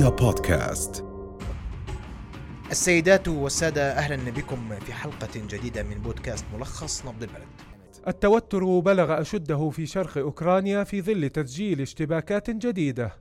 رؤيا بودكاست. السيدات والسادة أهلا بكم في حلقة جديدة من بودكاست ملخص نبض البلد. التوتر بلغ أشده في شرق أوكرانيا في ظل تسجيل اشتباكات جديدة.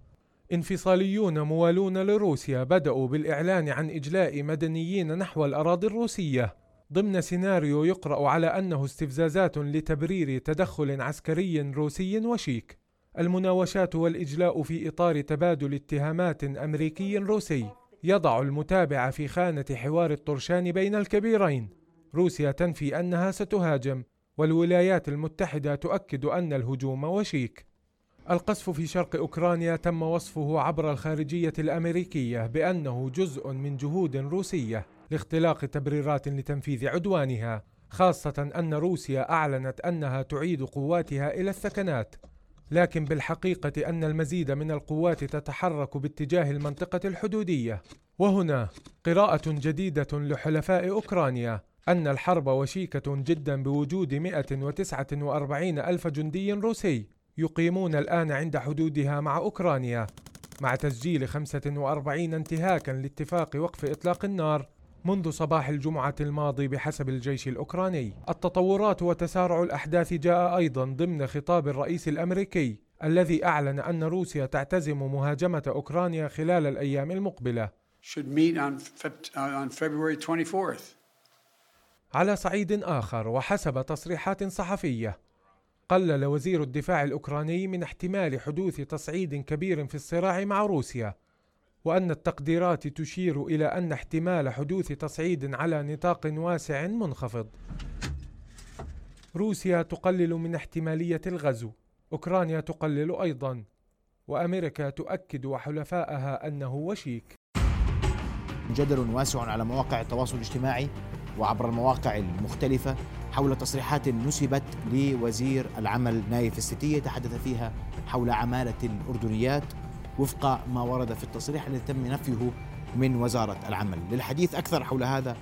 انفصاليون موالون لروسيا بدأوا بالإعلان عن إجلاء مدنيين نحو الأراضي الروسية. ضمن سيناريو يقرأ على أنه استفزازات لتبرير تدخل عسكري روسي وشيك. المناوشات والإجلاء في إطار تبادل اتهامات أمريكي روسي. يضع المتابع في خانة حوار الطرشان بين الكبيرين. روسيا تنفي أنها ستهاجم والولايات المتحدة تؤكد أن الهجوم وشيك. القصف في شرق أوكرانيا تم وصفه عبر الخارجية الأمريكية بأنه جزء من جهود روسية لاختلاق تبريرات لتنفيذ عدوانها خاصة أن روسيا أعلنت أنها تعيد قواتها إلى الثكنات لكن بالحقيقة أن المزيد من القوات تتحرك باتجاه المنطقة الحدودية. وهنا قراءة جديدة لحلفاء أوكرانيا أن الحرب وشيكة جدا بوجود 149 ألف جندي روسي يقيمون الآن عند حدودها مع أوكرانيا مع تسجيل 45 انتهاكا لاتفاق وقف إطلاق النار. منذ صباح الجمعة الماضي بحسب الجيش الأوكراني. التطورات وتسارع الأحداث جاء أيضا ضمن خطاب الرئيس الأمريكي الذي أعلن أن روسيا تعتزم مهاجمة أوكرانيا خلال الأيام المقبلة. على صعيد آخر وحسب تصريحات صحفية قلل وزير الدفاع الأوكراني من احتمال حدوث تصعيد كبير في الصراع مع روسيا وأن التقديرات تشير إلى أن احتمال حدوث تصعيد على نطاق واسع منخفض. روسيا تقلل من احتمالية الغزو، أوكرانيا تقلل أيضا، وأمريكا تؤكد وحلفائها أنه وشيك. جدل واسع على مواقع التواصل الاجتماعي وعبر المواقع المختلفة حول تصريحات نسبت لوزير العمل نايف الستية تحدث فيها حول عمالة الأردنيات وفق ما ورد في التصريح الذي تم نفيه من وزارة العمل. للحديث أكثر حول هذا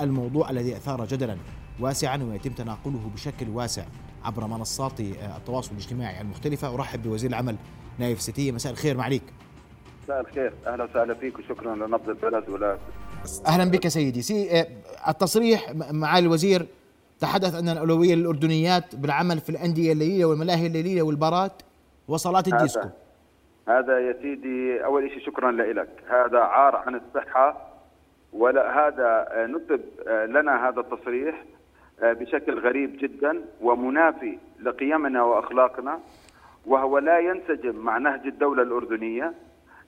الموضوع الذي أثار جدلا واسعا ويتم تناقله بشكل واسع عبر منصات التواصل الاجتماعي المختلفة. أرحب بوزير العمل نايف استيتية مساء الخير معاليك مساء الخير. أهلا وسهلا فيك وشكرا لنبض البلد ولا أهلا بك سيدي. سيدي التصريح معالي الوزير تحدث أن الأولوية للأردنيات بالعمل في الأندية الليلية والملاهي الليلية والبارات وصالات الديسكو. هذا يا سيدي أول شيء شكرا لك. هذا عاري عن الصحة ولا هذا نسب لنا هذا التصريح بشكل غريب جدا ومنافي لقيمنا وأخلاقنا وهو لا ينسجم مع نهج الدولة الأردنية.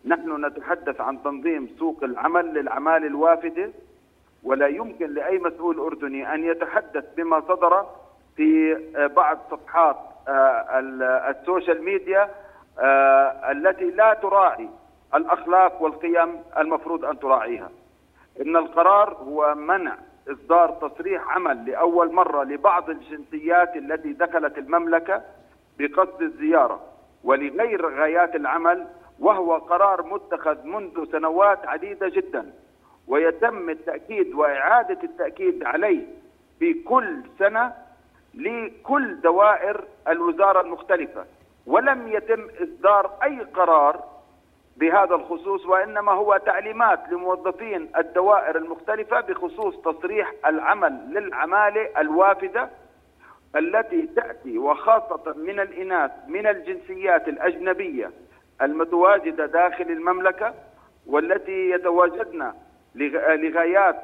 نحن نتحدث عن تنظيم سوق العمل للعمال الوافدة ولا يمكن لأي مسؤول أردني أن يتحدث بما صدر في بعض صفحات السوشيال ميديا التي لا تراعي الأخلاق والقيم المفروض أن تراعيها. إن القرار هو منع إصدار تصريح عمل لأول مرة لبعض الجنسيات التي دخلت المملكة بقصد الزيارة ولغير غايات العمل وهو قرار متخذ منذ سنوات عديدة جدا ويتم التأكيد وإعادة التأكيد عليه في كل سنة لكل دوائر الوزارة المختلفة ولم يتم إصدار أي قرار بهذا الخصوص وإنما هو تعليمات لموظفين الدوائر المختلفة بخصوص تصريح العمل للعمالة الوافدة التي تأتي وخاصة من الإناث من الجنسيات الأجنبية المتواجدة داخل المملكة والتي يتواجدن لغايات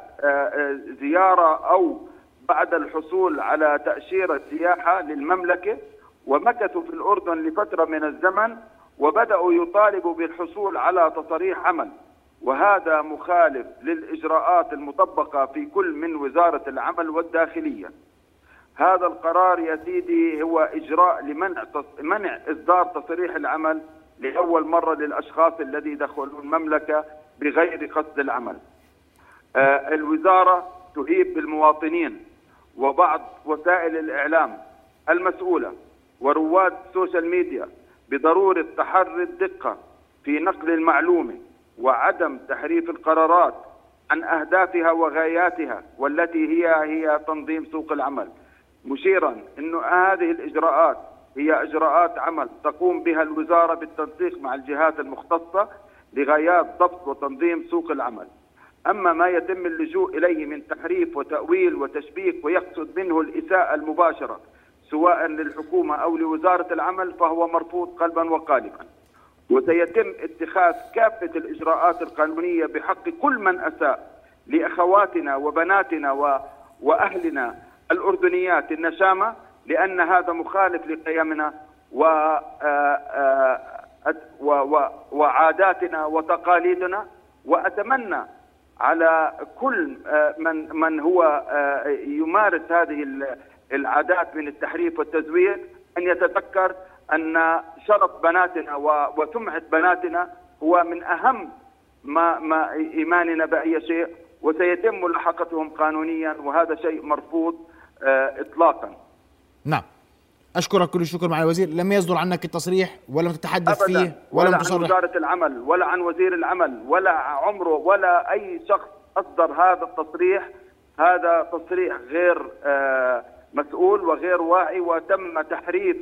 زيارة أو بعد الحصول على تأشيرة سياحة للمملكة. ومكثوا في الأردن لفترة من الزمن وبدأوا يطالبوا بالحصول على تصاريح عمل. وهذا مخالف للإجراءات المطبقة في كل من وزارة العمل والداخلية. هذا القرار يا سيدي هو إجراء لمنع منع إصدار تصريح العمل لأول مرة للأشخاص الذي دخلوا المملكة بغير قصد العمل. آه الوزارة تهيب بالمواطنين وبعض وسائل الإعلام المسؤولة. ورواد السوشيال ميديا بضرورة تحري الدقة في نقل المعلومة وعدم تحريف القرارات عن أهدافها وغاياتها والتي هي هي تنظيم سوق العمل. مشيرا إنه هذه الإجراءات هي إجراءات عمل تقوم بها الوزارة بالتنسيق مع الجهات المختصة لغايات ضبط وتنظيم سوق العمل. أما ما يتم اللجوء إليه من تحريف وتأويل وتشبيك ويقصد منه الإساءة المباشرة سواء للحكومة أو لوزارة العمل فهو مرفوض قلبا وقالبا. وسيتم اتخاذ كافة الإجراءات القانونية بحق كل من أساء لأخواتنا وبناتنا و... وأهلنا الأردنيات النشامة لأن هذا مخالف لقيمنا و... و... و... وعاداتنا وتقاليدنا. وأتمنى على كل من من هو يمارس هذه العادات من التحريف والتزوير أن يتذكر أن شرف بناتنا وسمعة بناتنا هو من أهم ما ما إيماننا بأي شيء وسيتم ملاحقتهم قانونيا وهذا شيء مرفوض اطلاقا. نعم. أشكرك كل الشكر مع الوزير لم يصدر عنك التصريح ولم تتحدث فيه ولم ولا تصرح عن وزارة العمل ولا عن وزير العمل ولا عمره ولا أي شخص أصدر هذا التصريح هذا تصريح غير مسؤول وغير واعي وتم تحريف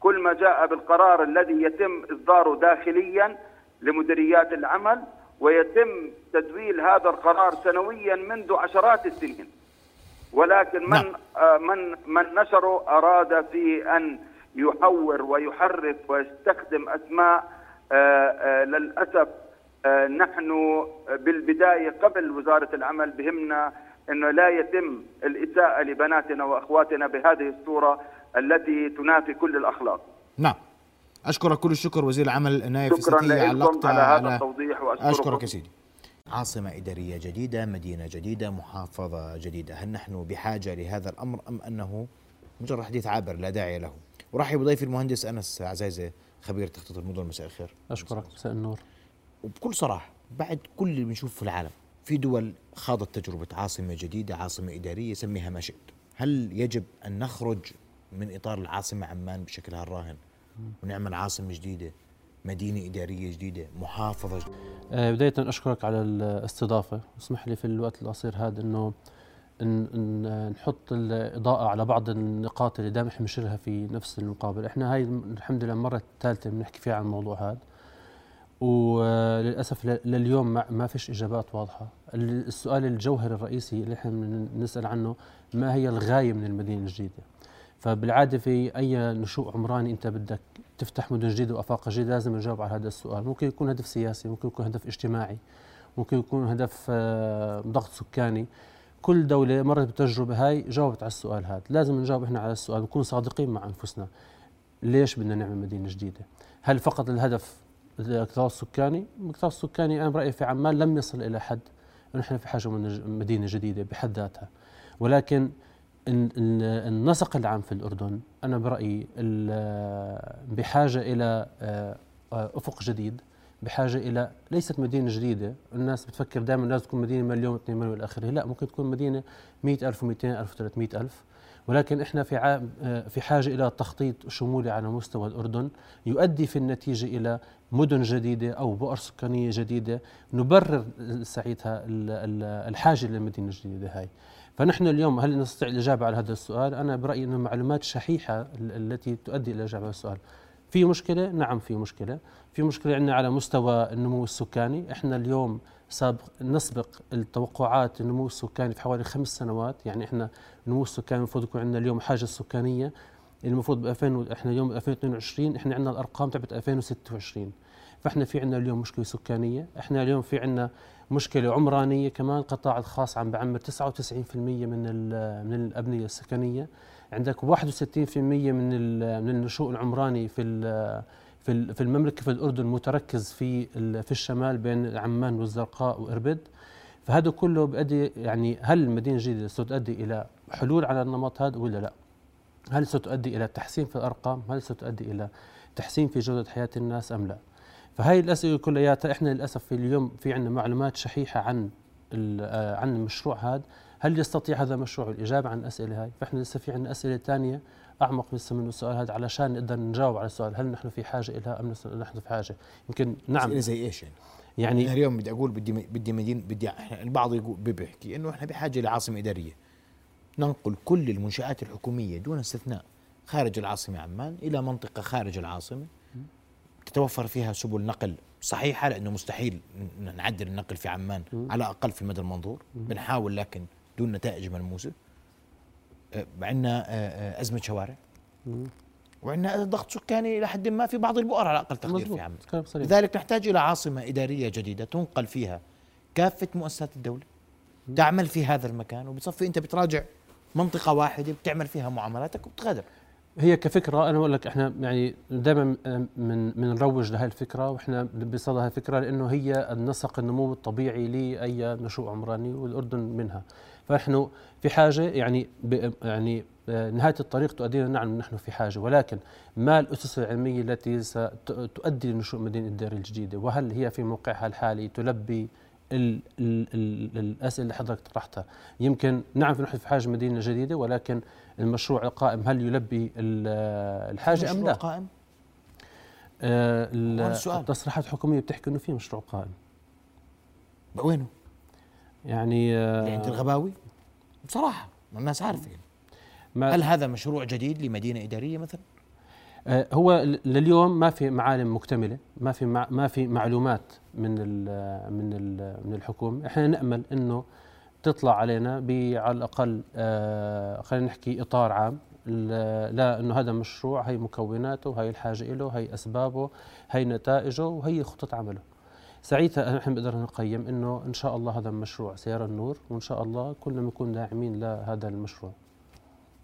كل ما جاء بالقرار الذي يتم إصداره داخليا لمديريات العمل ويتم تدويل هذا القرار سنويا منذ عشرات السنين ولكن من نعم. آه من من نشره أراد في أن يحور ويحرف ويستخدم أسماء آه آه للأسف نحن بالبداية قبل وزارة العمل بهمنا إنه لا يتم الإساءة لبناتنا وأخواتنا بهذه الصورة التي تنافي كل الأخلاق. نعم. اشكرك كل الشكر وزير العمل نايف شكرا لكم على هذا التوضيح واشكرك أشكرك يا سيدي. عاصمة إدارية جديدة، مدينة جديدة، محافظة جديدة، هل نحن بحاجة لهذا الأمر أم أنه مجرد حديث عابر لا داعي له؟ ورحب بضيفي المهندس أنس عزيزة خبير تخطيط المدن مساء الخير. أشكرك مساء النور. وبكل صراحة بعد كل اللي بنشوف في العالم في دول خاضت تجربة عاصمة جديدة عاصمة إدارية سميها ما شئت هل يجب أن نخرج من إطار العاصمة عمان بشكلها الراهن؟ ونعمل عاصمة جديدة مدينة إدارية جديدة محافظة جديدة. آه بداية أشكرك على الاستضافة. اسمح لي في الوقت القصير هذا أنه إن نحط الإضاءة على بعض النقاط اللي دائما بنشيرها في نفس المقابل. إحنا هاي الحمد لله المرة الثالثة بنحكي فيها عن الموضوع هذا. وللأسف لليوم ما فيش إجابات واضحة. السؤال الجوهري الرئيسي اللي إحنا بنسال عنه ما هي الغاية من المدينة الجديدة؟ فبالعادة في أي نشوء عمراني أنت بدك تفتح مدن جديدة وأفاق جديدة لازم نجاوب على هذا السؤال. ممكن يكون هدف سياسي ممكن يكون هدف اجتماعي ممكن يكون هدف ضغط سكاني. كل دولة مرت بالتجربة هاي جاوبت على السؤال هذا. لازم نجاوب إحنا على السؤال نكون صادقين مع أنفسنا. ليش بدنا نعمل مدينة جديدة؟ هل فقط الهدف الاكتظاظ السكاني الاكتظاظ السكاني أنا برأيي في عمان لم يصل إلى حد إحنا في حاجة من مدينة جديدة بحد ذاتها. ولكن النسق العام في الأردن أنا برأيي بحاجة إلى آه، أفق جديد بحاجة إلى ليست مدينة جديدة. الناس بتفكر دائما لازم تكون مدينة مليون 2 مليون إلى آخره. لا ممكن تكون مدينة 100000 و200000 و300000 ولكن إحنا في آه، في حاجة إلى تخطيط شمولي على مستوى الأردن يؤدي في النتيجة إلى مدن جديدة أو بؤر سكانية جديدة نبرر ساعتها الحاجة للمدينة الجديدة هاي فنحن اليوم هل نستطيع الإجابة على هذا السؤال؟ أنا برأيي إنه معلومات شحيحة التي تؤدي الاجابه على السؤال. في مشكلة؟ نعم في مشكلة، في مشكلة عندنا على مستوى النمو السكاني، إحنا اليوم سابق نسبق التوقعات النمو السكاني في حوالي خمس سنوات، يعني إحنا النمو السكاني المفروض يكون عندنا اليوم حاجة سكانية المفروض ب 2000 إحنا اليوم 2022 إحنا عندنا الأرقام تبعت 2026 فإحنا في عندنا اليوم مشكلة سكانية إحنا اليوم في عندنا مشكلة عمرانية كمان القطاع الخاص عم بعمر 99% من من الأبنية السكنية. عندك 61% من من النشوء العمراني في في في المملكة في الأردن متركز في في الشمال بين عمان والزرقاء وإربد. فهذا كله بيؤدي يعني هل المدينة الجديده ستؤدي إلى حلول على النمط هذا ولا لا؟ هل ستؤدي إلى تحسين في الأرقام؟ هل ستؤدي إلى تحسين في جودة حياة الناس أم لا؟ فهي الأسئلة كلياتها إحنا للأسف في اليوم في عندنا معلومات شحيحة عن آه، عن المشروع هذا هل يستطيع هذا المشروع الاجابه عن الأسئلة هاي؟ فإحنا لسه في عندنا أسئلة ثانية أعمق لسه من السؤال هذا علشان نقدر نجاوب على السؤال هل نحن في حاجة إلى أم نحن في حاجة؟ يمكن نعم زي إيش يعني؟ يعني اليوم بدي أقول بدي بدي مدينه بدي البعض يقول بيحكي إنه إحنا بحاجة لعاصمة إدارية ننقل كل المنشآت الحكومية دون استثناء. خارج العاصمة عمان إلى منطقة خارج العاصمة. تتوفر فيها سبل نقل صحيحة لأنه مستحيل نعدل النقل في عمان على الاقل في المدى المنظور. بنحاول لكن دون نتائج ملموسة. آه، عندنا آه، آه، أزمة شوارع. وعندنا ضغط سكاني إلى حد ما في بعض البؤر على أقل تقدير في عمان. لذلك نحتاج إلى عاصمة إدارية جديدة تنقل فيها كافة مؤسسات الدولة تعمل في هذا المكان. وبتصفي أنت بتراجع منطقة واحدة بتعمل فيها معاملاتك وبتغادر. هي كفكرة أنا بقول لك إحنا يعني دائما من من نروج لهي الفكرة وإحنا بصدد هاي الفكرة لأنه هي النسق النمو الطبيعي لأي نشوء عمراني والأردن منها. فنحن في حاجة يعني يعني آه، نهاية الطريق تؤدينا نعم نحن في حاجة ولكن ما الأسس العلمية التي ستؤدي لنشوء مدينة الدائره الجديدة؟ وهل هي في موقعها الحالي تلبي ال ال ال الأسئلة اللي حضرتك طرحتها يمكن نعم في نحن في حاجة مدينة جديدة ولكن المشروع القائم هل يلبي ال- الحاجة أم مشروع لا؟ قائم آه. التصريحات الحكومية بتحكي إنه في مشروع قائم وينه؟ يعني آه الغباوي بصراحة الناس عارفة ما هل هذا مشروع جديد لمدينة إدارية مثلا؟ آه، هو لليوم ما في معالم مكتملة ما في ما في معلومات من ال من ال من الحكومة. إحنا نأمل إنه تطلع علينا على الأقل آه، خلينا نحكي إطار عام. لا إنه هذا مشروع هي مكوناته هي الحاجة له هي أسبابه هي نتائجه وهي خطة عمله. ساعتها نحن بنقدر نقيم إنه إن شاء الله هذا المشروع سيرى النور وإن شاء الله كلنا بنكون داعمين لهذا المشروع.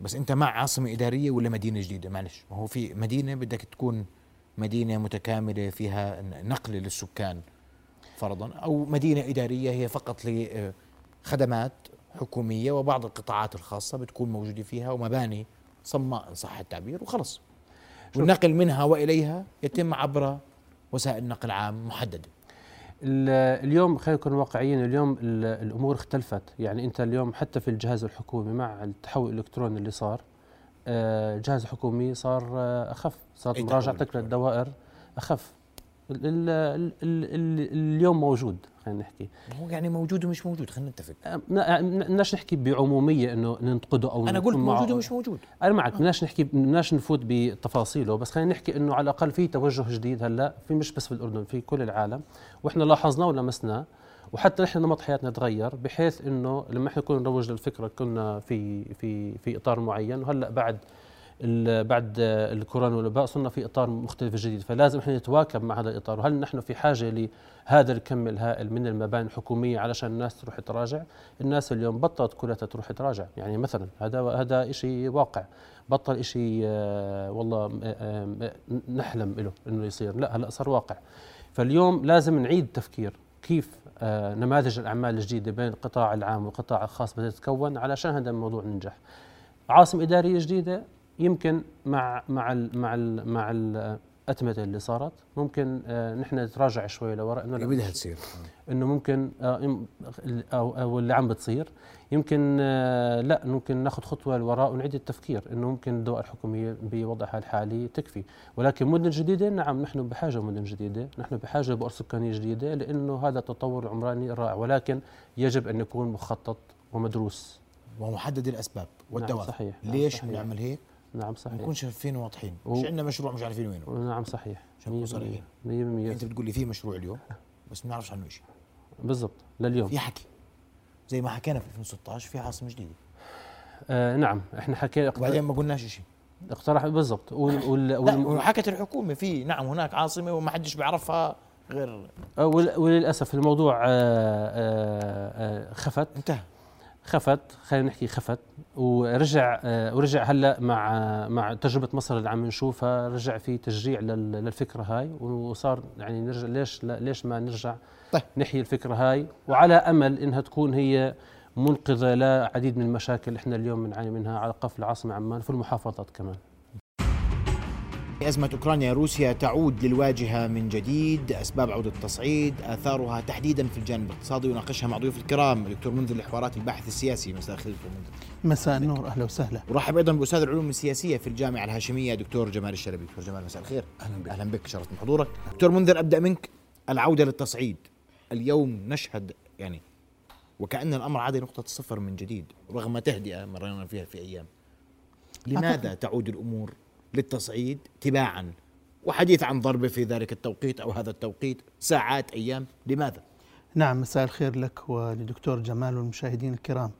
بس انت مع عاصمة إدارية ولا مدينة جديدة؟ معلش ما هو في مدينة بدك تكون مدينة متكاملة فيها نقل للسكان فرضا أو مدينة إدارية هي فقط لخدمات حكومية وبعض القطاعات الخاصة بتكون موجودة فيها ومباني صماء إن صح التعبير وخلص والنقل منها وإليها يتم عبر وسائل نقل عام محددة اليوم خلينا نكون واقعيين اليوم ال- الأمور اختلفت. يعني أنت اليوم حتى في الجهاز الحكومي مع التحول الإلكتروني اللي صار آه، الجهاز الحكومي صار آه، أخف. صارت مراجعتك؟ للدوائر أخف. ال ال ال ال اليوم موجود. خلينا نحكي. هو يعني موجود ومش موجود خلينا نتفق. آه، بدناش نحكي بعمومية إنه ننتقده أو أنا قلت. موجود ومش موجود. أنا معك بدناش نحكي بدناش نفوت بتفاصيله بس خلينا نحكي إنه على الأقل في توجه جديد هلأ في مش بس في الأردن في كل العالم وإحنا لاحظناه ولمسناه وحتى نحن نمط حياتنا تغير بحيث إنه لما إحنا كنا نروج للفكرة كنا في في في إطار معين وهلأ بعد بعد الكورونا والوباء صرنا في إطار مختلف جديد فلازم إحنا نتواكب مع هذا الإطار. وهل نحن في حاجة لهذا الكم الهائل من المباني الحكومية علشان الناس تروح تراجع؟ الناس اليوم بطلت كلها تروح تراجع. يعني مثلا هذا هذا شيء واقع. بطل شيء آه، والله آه، آه، نحلم له إنه يصير. لا هلا صار واقع. فاليوم لازم نعيد تفكير كيف نماذج الأعمال الجديدة بين القطاع العام والقطاع الخاص بدها تتكون علشان هذا الموضوع ينجح. عاصمة إدارية جديدة يمكن مع مع ال مع ال مع الأتمتة اللي صارت. ممكن آه، نحن نتراجع شوي لورا إنه بدها تصير. إنه ممكن آه، أو أو اللي عم بتصير. يمكن آه، لا ممكن ناخذ خطوة لوراء ونعيد التفكير. إنه ممكن الدوائر الحكوميه بوضعها الحالي تكفي. ولكن مدن جديدة نعم نحن بحاجة مدن جديدة. نحن بحاجة بؤر سكانيه جديدة لأنه هذا التطور العمراني رائع. ولكن يجب أن يكون مخطط ومدروس. ومحدد الأسباب والدوافع نعم صحيح. نعم ليش. بنعمل هيك؟ نعم صحيح. نكونش شايفين واضحين. و- مش عندنا مشروع مش عارفين وينه. نعم صحيح. عشان نكون صريحين. 100% انت بتقول لي في مشروع اليوم بس ما بنعرفش عنه شيء بالضبط. لليوم. في حكي. زي ما حكينا في 2016 في عاصمه جديده آه نعم. إحنا حكينا وبعدين ما قلناش شيء اقترح بالضبط. وال وال وال وحكت الحكومة في نعم هناك عاصمة وما حدش بيعرفها غير آه، وللأسف الموضوع آه، آه، خفت. انتهى. خفت خلينا نحكي خفت ورجع آه، ورجع هلا مع مع تجربة مصر اللي عم نشوفها رجع في تشجيع لل- للفكرة هاي وصار يعني نرجع ليش ليش ما نرجع طيب. نحيي الفكرة هاي وعلى أمل إنها تكون هي منقذة لعديد من المشاكل اللي إحنا اليوم بنعاني منها على قف العاصمة عمان في المحافظات كمان أزمة أوكرانيا روسيا تعود للواجهة من جديد. أسباب عودة التصعيد آثارها تحديدا في الجانب الاقتصادي يناقشها مع ضيوف الكرام. الدكتور منذر الحوارات الباحث السياسي مساء الخير دكتور منذر مساء النور أهلا وسهلا. ورحب أيضا بأستاذ العلوم السياسية في الجامعة الهاشمية دكتور جمال الشلبي. دكتور جمال مساء الخير. أهلا بك. أهلا بك شرفت بحضورك دكتور منذر أبدأ منك. العودة للتصعيد. اليوم نشهد يعني وكأن الأمر عاد نقطة الصفر من جديد رغم تهدئة مرينا فيها في أيام. لماذا تعود الأمور للتصعيد تباعا. وحديث عن ضربه في ذلك التوقيت أو هذا التوقيت ساعات أيام. لماذا؟ نعم مساء الخير لك ولدكتور جمال والمشاهدين الكرام.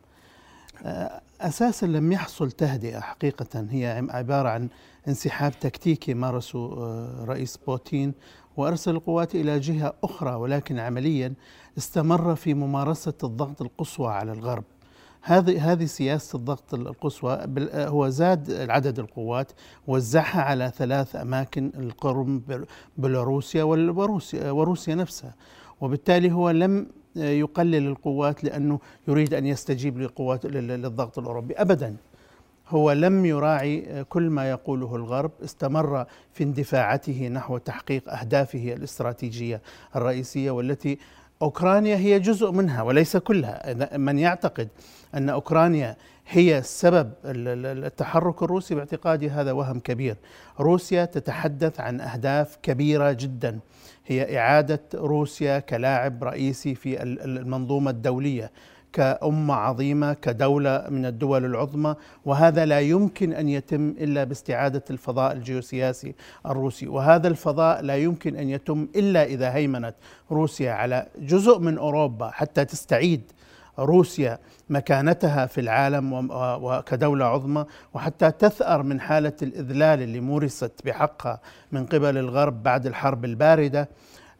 آه، أساسا لم يحصل تهدئة حقيقة. هي عبارة عن انسحاب تكتيكي مارسه آه، رئيس بوتين وأرسل القوات إلى جهة أخرى ولكن عمليا استمر في ممارسة الضغط القصوى على الغرب. هذه هذه سياسة الضغط القصوى هو زاد عدد القوات وزعها على ثلاث أماكن القرم بيلاروسيا وروسيا وروسيا نفسها. وبالتالي هو لم يقلل القوات لأنه يريد أن يستجيب لقوات للضغط الأوروبي. ابدا هو لم يراعي كل ما يقوله الغرب. استمر في اندفاعته نحو تحقيق أهدافه الاستراتيجية الرئيسية والتي أوكرانيا هي جزء منها وليس كلها. من يعتقد أن أوكرانيا هي سبب التحرك الروسي باعتقادي هذا وهم كبير. روسيا تتحدث عن أهداف كبيرة جدا. هي إعادة روسيا كلاعب رئيسي في المنظومة الدولية. كأمة عظيمة كدولة من الدول العظمى وهذا لا يمكن أن يتم إلا باستعادة الفضاء الجيوسياسي الروسي. وهذا الفضاء لا يمكن أن يتم إلا إذا هيمنت روسيا على جزء من أوروبا حتى تستعيد روسيا مكانتها في العالم وكدولة عظمى وحتى تثأر من حالة الإذلال اللي مورست بحقها من قبل الغرب بعد الحرب الباردة.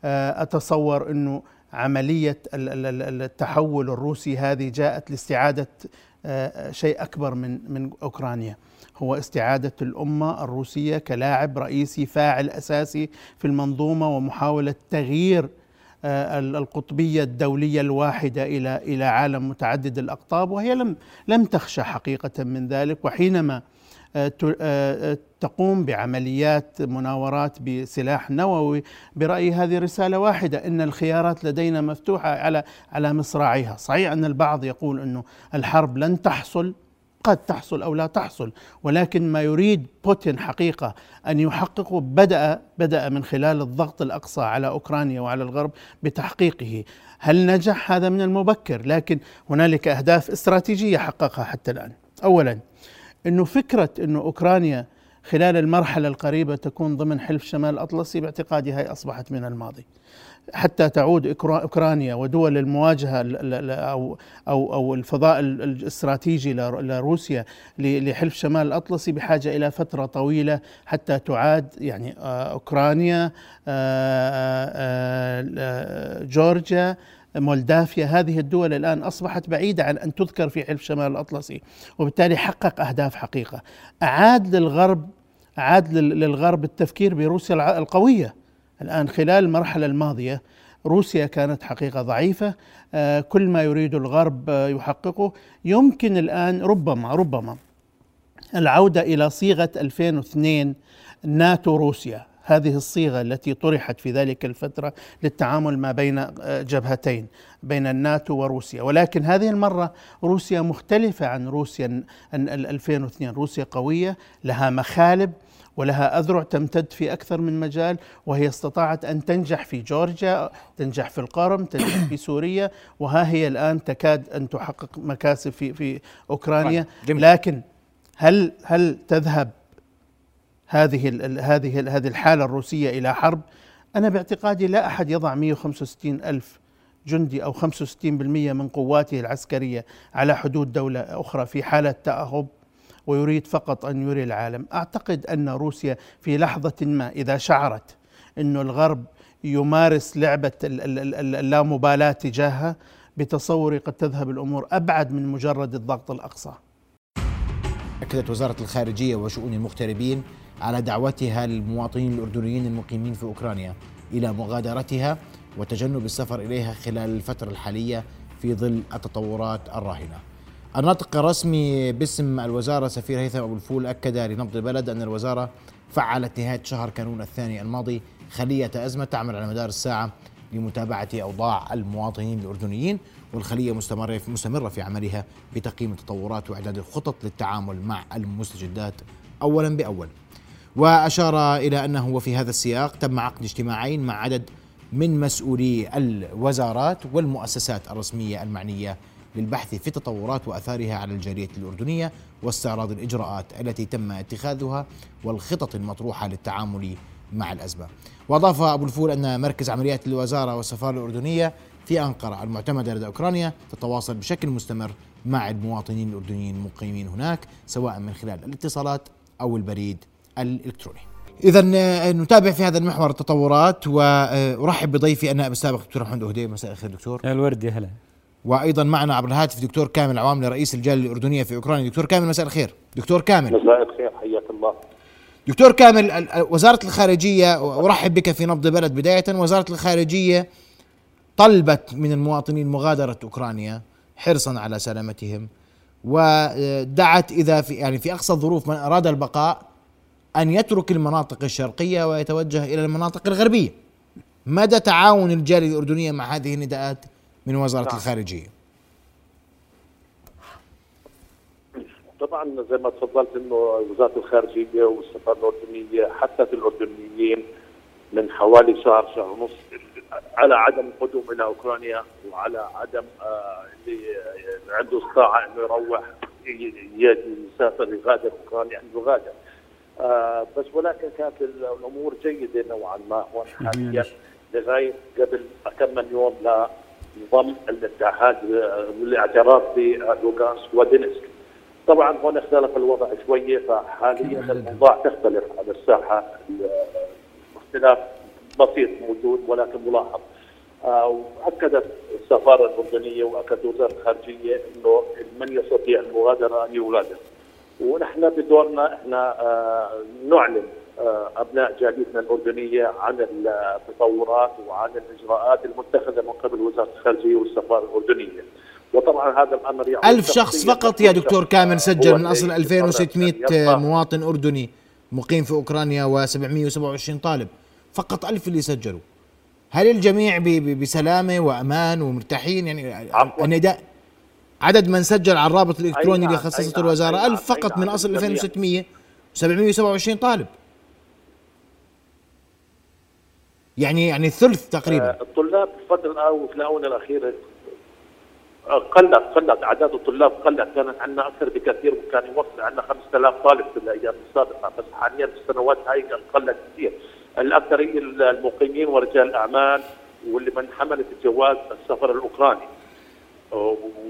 آه، أتصور أنه عملية التحول الروسي هذه جاءت لاستعادة آه، شيء أكبر من من أوكرانيا. هو استعادة الأمة الروسية كلاعب رئيسي فاعل أساسي في المنظومة ومحاولة تغيير آه، القطبية الدولية الواحدة إلى إلى عالم متعدد الأقطاب وهي لم لم تخشى حقيقة من ذلك. وحينما تقوم بعمليات مناورات بسلاح نووي برايي هذه رسالة واحدة إن الخيارات لدينا مفتوحة على على مصراعيها، صحيح أن البعض يقول إنه الحرب لن تحصل قد تحصل أو لا تحصل ولكن ما يريد بوتين حقيقة أن يحققه بدأ بدأ من خلال الضغط الأقصى على أوكرانيا وعلى الغرب بتحقيقه. هل نجح هذا من المبكر؟ لكن هنالك أهداف استراتيجية حققها حتى الآن. اولا إنه فكرة إنه أوكرانيا خلال المرحلة القريبة تكون ضمن حلف شمال الاطلسي باعتقادي هي أصبحت من الماضي. حتى تعود أوكرانيا ودول المواجهة أو أو أو الفضاء الاستراتيجي لروسيا لحلف شمال الاطلسي بحاجة إلى فترة طويلة حتى تعاد يعني آه، أوكرانيا آه، آه، جورجيا مولدافيا. هذه الدول الآن أصبحت بعيدة عن أن تذكر في حلف شمال الأطلسي وبالتالي حقق أهداف حقيقة. أعاد للغرب عاد للغرب التفكير بروسيا القوية. الآن خلال المرحلة الماضية روسيا كانت حقيقة ضعيفة. آه، كل ما يريد الغرب آه، يحققه. يمكن الآن ربما ربما العودة إلى صيغة 2002 ناتو روسيا. هذه الصيغة التي طرحت في ذلك الفترة للتعامل ما بين آه، جبهتين بين الناتو وروسيا. ولكن هذه المرة روسيا مختلفة عن روسيا 2002 روسيا قوية لها مخالب ولها أذرع تمتد في أكثر من مجال وهي استطاعت أن تنجح في جورجيا تنجح في القرم تنجح في سوريا وها هي الآن تكاد أن تحقق مكاسب في في أوكرانيا. طيب، لكن هل هل تذهب هذه هذه هذه الحالة الروسية إلى حرب. أنا باعتقادي لا أحد يضع 165 ألف جندي أو 65% من قواته العسكرية على حدود دولة أخرى في حالة تأهب ويريد فقط أن يري العالم. أعتقد أن روسيا في لحظة ما إذا شعرت إنه الغرب يمارس لعبة اللامبالاة تجاهها بتصوري قد تذهب الأمور أبعد من مجرد الضغط الأقصى. أكدت وزارة الخارجية وشؤون المغتربين على دعوتها للمواطنين الأردنيين المقيمين في أوكرانيا إلى مغادرتها وتجنب السفر إليها خلال الفترة الحالية في ظل التطورات الراهنة. الناطق الرسمي باسم الوزارة سفير هيثم أبو الفول أكد لنبض البلد أن الوزارة فعلت نهاية شهر كانون الثاني الماضي خلية أزمة تعمل على مدار الساعة لمتابعة أوضاع المواطنين الأردنيين والخلية مستمرة في مستمرة في عملها بتقييم التطورات وإعداد الخطط للتعامل مع المستجدات أولا بأول. وأشار إلى أنه وفي هذا السياق تم عقد اجتماعين مع عدد من مسؤولي الوزارات والمؤسسات الرسمية المعنية للبحث في التطورات وآثارها على الجالية الأردنية واستعراض الإجراءات التي تم اتخاذها والخطط المطروحة للتعامل مع الأزمة وأضاف أبو الفول أن مركز عمليات الوزارة والسفارة الأردنية في أنقرة المعتمدة لدى أوكرانيا تتواصل بشكل مستمر مع المواطنين الأردنيين المقيمين هناك سواء من خلال الاتصالات أو البريد الإلكتروني. إذا آه، نتابع في هذا المحور التطورات وأرحب بضيفي النائب السابق دكتور محمد أهدي. مساء الخير دكتور. الورد يا هلا. وأيضا معنا عبر الهاتف دكتور كامل عوامل رئيس الجالية الأردنية في أوكرانيا. دكتور كامل مساء الخير. دكتور كامل. مساء الخير حياك الله. دكتور كامل ال- ال- وزارة الخارجية ارحب بك في نبض بلد بداية. وزارة الخارجية طلبت من المواطنين مغادرة أوكرانيا حرصا على سلامتهم ودعت إذا في يعني في أقصى الظروف من أراد البقاء أن يترك المناطق الشرقية ويتوجه إلى المناطق الغربية. مدى تعاون الجالية الأردنية مع هذه النداءات من وزارة نعم. الخارجيه طبعا زي ما تفضلت إنه وزارة الخارجية والسفارة الأردنية حثت الأردنيين من حوالي شهر شهر ونص على عدم القدوم إلى أوكرانيا وعلى عدم آه، اللي عنده استطاعة إنه يروح يسافر يغادر أوكرانيا انه يغادر آه، بس ولكن كانت الأمور جيدة نوعا ما هون حاليا لغاية قبل كم من يوم لنظام الاتحاد آه، الاعتراف بلوغانسك ودينسك طبعا هون اختلف الوضع شوية فحاليا الأوضاع تختلف على الساحة. ال- اختلاف بسيط موجود ولكن ملاحظ. آه، وأكدت السفارة الاردنيه وأكدت وزارة الخارجية إنه من يستطيع المغادرة أن يغادر. ونحن بدورنا إحنا آه، نعلن آه، أبناء جاليتنا الاردنيه عن التطورات وعن الإجراءات المتخذة من قبل وزارة الخارجية والسفارة الاردنيه وطبعا هذا الأمر يعود ألف شخص فقط يا دكتور. كامل سجل من اللي 2600 يبقى مواطن أردني مقيم في أوكرانيا و727 طالب. فقط ألف اللي سجلوا. هل الجميع ب- ب- بسلامة وأمان ومرتاحين؟ يعني. النداء عدد من سجل على الرابط الإلكتروني أي اللي خصصته نعم، ألف فقط أي من الجميع. 2600 727 طالب. يعني يعني الثلث تقريبا. آه، الطلاب في الآونة الأخيرة آه، قلت قلت أعداد الطلاب قلت كانت عندنا أكثر بكثير وكان يوصل عندنا 5000 طالب في الأيام السابقة. بس حاليا في السنوات هاي قلت كثير. الأكثرية المقيمين ورجال الأعمال واللي من حملت الجواز السفر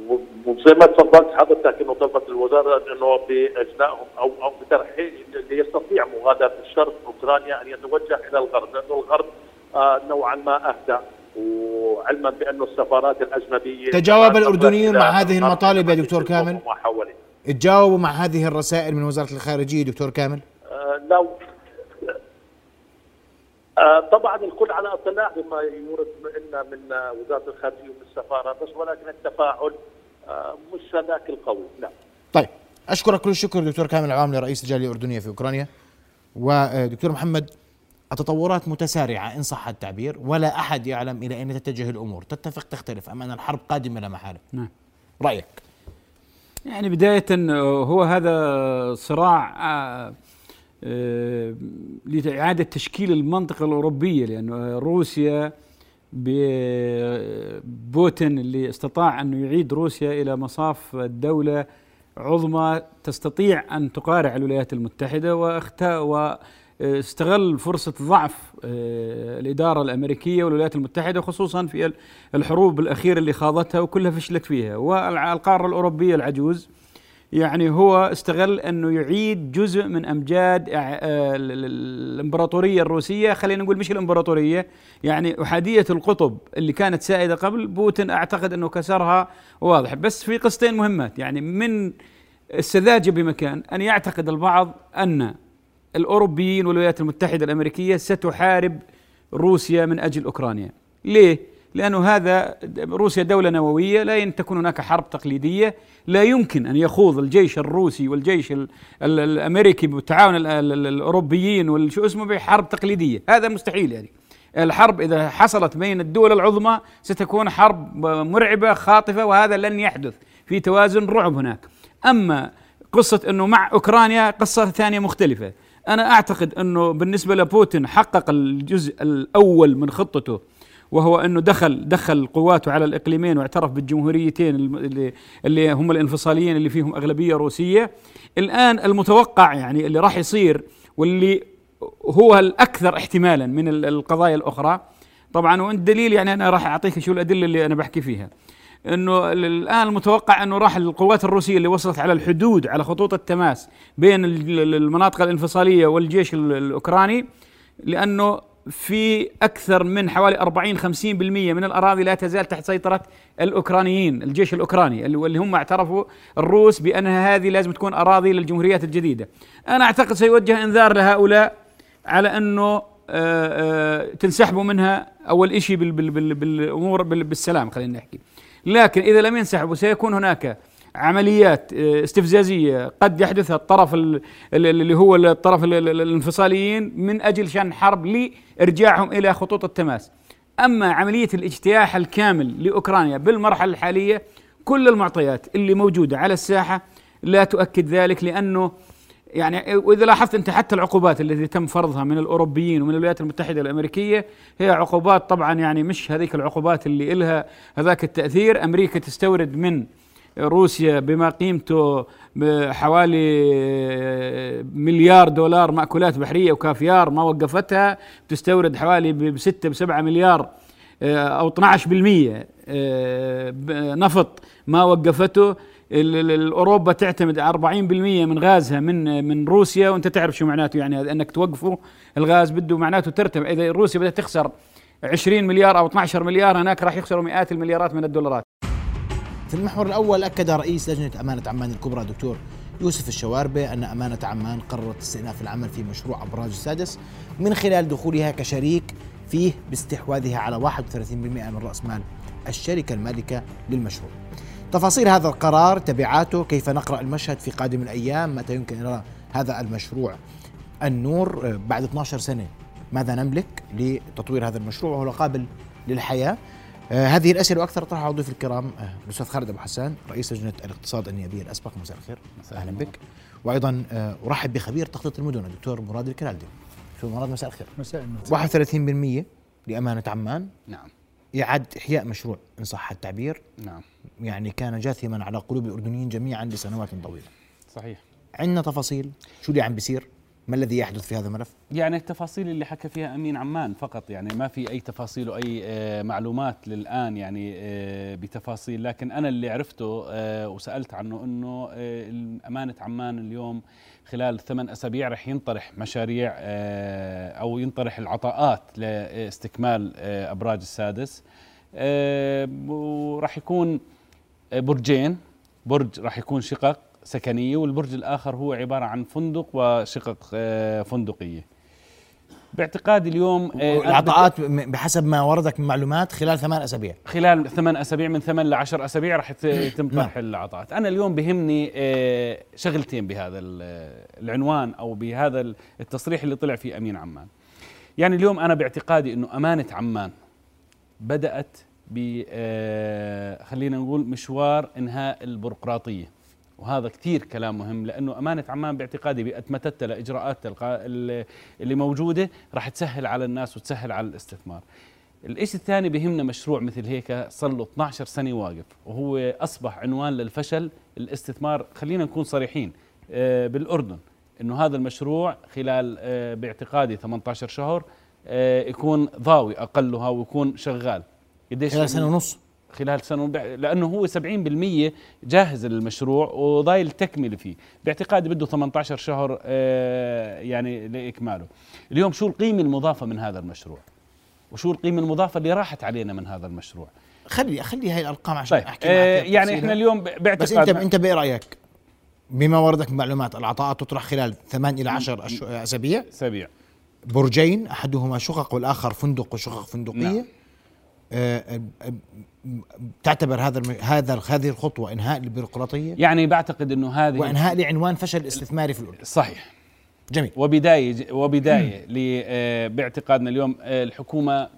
و- وزي ما تفضلت حضرتك انه طلبت الوزارة إنه باجلائهم أو أو بترحيل اللي يستطيع مغادرة الشرق أوكرانيا أن يتوجه إلى الغرب لأنه الغرب آه نوعا ما أهدى. وعلما بانه السفارات الأجنبية تجاوب الأردنيون مع هذه المطالب يا دكتور كامل؟ تجاوبوا مع هذه الرسائل من وزارة الخارجية دكتور كامل؟ آه، لو آه، طبعا الكل على اطلاع بما يورد لنا من وزارة الخارجية ومن السفارة بس ولكن التفاعل آه، مش ذاك القوي. لا. طيب أشكرك كل الشكر دكتور كامل عوامل رئيس الجالية الأردنية في أوكرانيا. ودكتور محمد التطورات متسارعة إن صح التعبير ولا أحد يعلم إلى أين تتجه الأمور. تتفق تختلف ام أن الحرب قادمة لا محالة. نعم. رأيك؟ يعني بداية هو هذا صراع آه، آه، لإعادة تشكيل المنطقة الأوروبية لأنه روسيا بوتين اللي استطاع أنه يعيد روسيا إلى مصاف الدولة عظمى تستطيع أن تقارع الولايات المتحدة واختا واستغل فرصة ضعف آه، الإدارة الأمريكية والولايات المتحدة خصوصا في الحروب الأخيرة اللي خاضتها وكلها فشلت فيها. والقارة الأوروبية العجوز يعني هو استغل أنه يعيد جزء من أمجاد إع- آه، ال- ال- الإمبراطورية الروسية. خلينا نقول مش الإمبراطورية يعني أحادية القطب اللي كانت سائدة قبل. بوتين أعتقد أنه كسرها واضح. بس في قصتين مهمات. يعني من السذاجة بمكان أن يعتقد البعض أن الأوروبيين والولايات المتحدة الأمريكية ستحارب روسيا من أجل أوكرانيا. ليه؟ لأنه هذا روسيا دولة نووية لا تكون هناك حرب تقليدية. لا يمكن أن يخوض الجيش الروسي والجيش ال ال الأمريكي بالتعاون ال- ال- ال- الأوروبيين والشو اسمه بحرب تقليدية. هذا مستحيل يعني. الحرب إذا حصلت بين الدول العظمى ستكون حرب مرعبة خاطفة وهذا لن يحدث في توازن رعب هناك. أما قصة إنه مع أوكرانيا قصة ثانية مختلفة. أنا أعتقد أنه بالنسبة لبوتين حقق الجزء الأول من خطته وهو أنه دخل دخل قواته على الإقليمين واعترف بالجمهوريتين اللي, اللي هم الانفصاليين اللي فيهم أغلبية روسية. الآن المتوقع يعني اللي راح يصير واللي هو الأكثر احتمالا من القضايا الأخرى. طبعا وأنت دليل يعني أنا راح أعطيك شو الأدلة اللي أنا بحكي فيها. إنه الآن المتوقع إنه راح القوات الروسية اللي وصلت على الحدود على خطوط التماس بين المناطق الانفصالية والجيش الأوكراني لأنه في أكثر من حوالي 40 50% من الأراضي لا تزال تحت سيطرة الأوكرانيين، الجيش الأوكراني اللي هم اعترفوا الروس بانها هذه لازم تكون أراضي للجمهوريات الجديدة. أنا أعتقد سيوجه إنذار لهؤلاء على أنه آه، آه، تنسحبوا منها أول شيء بالأمور بالسلام خلينا نحكي. لكن إذا لم ينسحبوا سيكون هناك عمليات آه، استفزازية قد يحدثها الطرف اللي هو الطرف الانفصاليين من أجل شن حرب لإرجاعهم إلى خطوط التماس. أما عملية الاجتياح الكامل لأوكرانيا بالمرحلة الحالية كل المعطيات اللي موجودة على الساحة لا تؤكد ذلك لأنه يعني وإذا لاحظت أنت حتى العقوبات التي تم فرضها من الأوروبيين ومن الولايات المتحدة الأمريكية هي عقوبات طبعا يعني مش هذيك العقوبات اللي إلها هذاك التأثير. أمريكا تستورد من روسيا بما قيمته حوالي مليار دولار مأكولات بحرية وكافيار ما وقفتها تستورد حوالي بستة بسبعة مليار آه، أو 12% آه، نفط ما وقفته. أوروبا تعتمد 40% من غازها من من روسيا وأنت تعرف شو معناته يعني أنك توقفوا الغاز بده معناته ترتفع. إذا روسيا بدها تخسر 20 مليار أو 12 مليار هناك راح يخسروا مئات المليارات من الدولارات. في المحور الأول أكد رئيس لجنة أمانة عمان الكبرى دكتور يوسف الشواربة أن أمانة عمان قررت استئناف العمل في مشروع أبراج السادس من خلال دخولها كشريك فيه باستحواذها على 31% من رأس مال الشركة المالكة للمشروع. تفاصيل هذا القرار تبعاته كيف نقرأ المشهد في قادم الأيام متى يمكن إلى هذا المشروع النور آه، بعد 12 سنة ماذا نملك لتطوير هذا المشروع وهو قابل للحياة؟ آه هذه الأسئلة وأكثر طرحها ضيوف الكرام آه الأستاذ خالد أبو حسان رئيس لجنة الاقتصاد النيابية الأسبق. مساء الخير. أهلا بك. وأيضا آه أرحب بخبير تخطيط المدن الدكتور مراد الكرالدي دكتور مراد؟ مساء الخير. مساء النور. 31% لأمانة عمان. نعم. إعادة إحياء مشروع إن صح التعبير. نعم. يعني كان جاثما على قلوب الأردنيين جميعا لسنوات طويلة. صحيح. عندنا تفاصيل. شو اللي عم بيصير؟ ما الذي يحدث في هذا الملف؟ يعني التفاصيل اللي حكى فيها أمين عمان فقط يعني ما في أي تفاصيل وأي آه، معلومات للآن يعني آه، بتفاصيل. لكن أنا اللي عرفته آه، وسألت عنه إنه امانه عمان اليوم خلال ثمان أسابيع رح ينطرح مشاريع أو ينطرح العطاءات لاستكمال أبراج السادس. وراح يكون برجين. برج راح يكون شقق سكنية والبرج الآخر هو عبارة عن فندق وشقق آه، فندقية. باعتقادي اليوم آه، العطاءات بحسب ما وردك من معلومات خلال ثمان أسابيع. خلال ثمان أسابيع من ثمان لعشر أسابيع راح يتم طرح نعم. العطاءات. أنا اليوم بهمني آه، شغلتين بهذا العنوان أو بهذا التصريح اللي طلع فيه أمين عمان. يعني اليوم أنا باعتقادي إنه أمانة عمان بدأت ب خلينا نقول مشوار إنهاء البيروقراطية. وهذا كثير كلام مهم لأنه أمانة عمان باعتقادي بأتمتت لاجراءات اللي موجودة راح تسهل على الناس وتسهل على الاستثمار. الشيء الثاني بهمنا مشروع مثل هيك؟ صار له 12 سنة واقف وهو أصبح عنوان للفشل الاستثمار خلينا نكون صريحين آه، بالأردن إنه هذا المشروع خلال آه، باعتقادي 18 شهر آه، يكون ضاوي أقلها ويكون شغال. قديش؟ خلال سنة ونص. خلال سنة لأنه هو 70% جاهز للمشروع وضايل تكمله فيه. باعتقادي بده 18 شهر آه، يعني لإكماله. اليوم شو القيمة المضافة من هذا المشروع؟ وشو القيمة المضافة اللي راحت علينا من هذا المشروع؟ خلي خلي هاي الأرقام عشان طيب. أحكي آه يعني إحنا اليوم باعتقاد بس أنت أنت بإيه رأيك؟ بما وردك من معلومات العطاءات تطرح خلال 8 إلى 10 أسابيع؟ أسابيع. برجين أحدهما شقق والآخر فندق وشقق فندقية. نعم. آه، آه، تعتبر هذا هذا هذه الخطوة إنهاء البيروقراطيه يعني بعتقد إنه هذه وإنهاء لعنوان فشل استثماري في الأردن. صحيح. جميل. وبداية وبداية آه، باعتقادنا اليوم الحكومة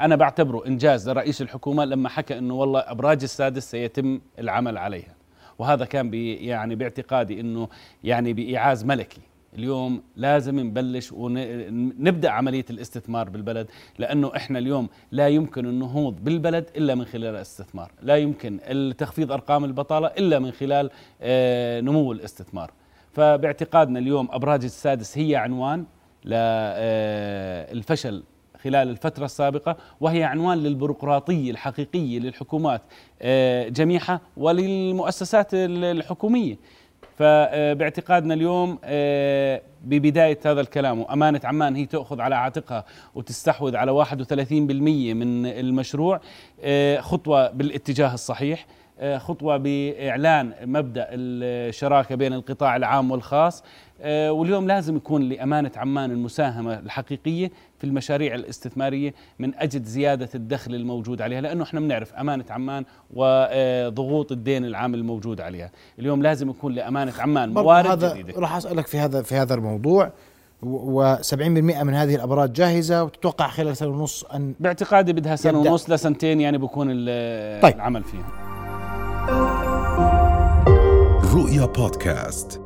أنا بعتبره إنجاز لرئيس الحكومة لما حكى إنه والله أبراج السادس سيتم العمل عليها. وهذا كان يعني باعتقادي إنه يعني بايعاز ملكي. اليوم لازم نبلش ونبدا عملية الاستثمار بالبلد لأنه إحنا اليوم لا يمكن النهوض بالبلد إلا من خلال الاستثمار، لا يمكن تخفيض أرقام البطالة إلا من خلال آه، نمو الاستثمار. فباعتقادنا اليوم أبراج السادس هي عنوان للفشل خلال الفترة السابقة وهي عنوان للبيروقراطية الحقيقية للحكومات آه، جميعها وللمؤسسات الحكومية فباعتقادنا اليوم آه، ببداية هذا الكلام وأمانة عمان هي تأخذ على عاتقها وتستحوذ على 31% من المشروع آه، خطوة بالاتجاه الصحيح آه، خطوة بإعلان مبدأ الشراكة بين القطاع العام والخاص واليوم لازم يكون لأمانة عمان المساهمة الحقيقية في المشاريع الاستثمارية من أجل زيادة الدخل الموجود عليها لأنه إحنا بنعرف أمانة عمان وضغوط الدين العام الموجود عليها. اليوم لازم يكون لأمانة عمان موارد هذا جديدة. راح أسألك في هذا في هذا الموضوع و70% من هذه الأبراج جاهزة؟ وتتوقع خلال سنة ونص أن باعتقادي بدها يبدأ. ونص لسنتين يعني بكون طيب. العمل فيها. رؤيا بودكاست.